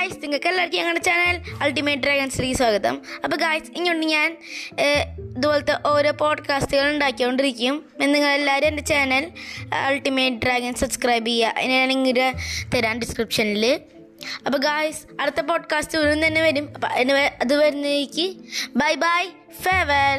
Guys നിങ്ങൾക്ക് എല്ലാവർക്കും ഞങ്ങളുടെ ചാനൽ അൾട്ടിമേറ്റ് ഡ്രാഗൺസിലേക്ക് സ്വാഗതം. അപ്പോൾ ഗായ്സ് ഇങ്ങോട്ട് ഞാൻ ഇതുപോലത്തെ ഓരോ പോഡ്കാസ്റ്റുകൾ ഉണ്ടാക്കിക്കൊണ്ടിരിക്കും. നിങ്ങൾ എല്ലാവരും എന്റെ ചാനൽ അൾട്ടിമേറ്റ് ഡ്രാഗൺ സബ്സ്ക്രൈബ് ചെയ്യുക. അതിന് ഞാൻ ഇങ്ങനെ തരാം ഡിസ്ക്രിപ്ഷനിൽ അപ്പോൾ ഗായ്സ് അടുത്ത പോഡ്കാസ്റ്റ് ഉടൻ തന്നെ വരും. അപ്പം അതിന് അത് വരുന്നതിലേക്ക് ബൈ ബൈ ഫേവർ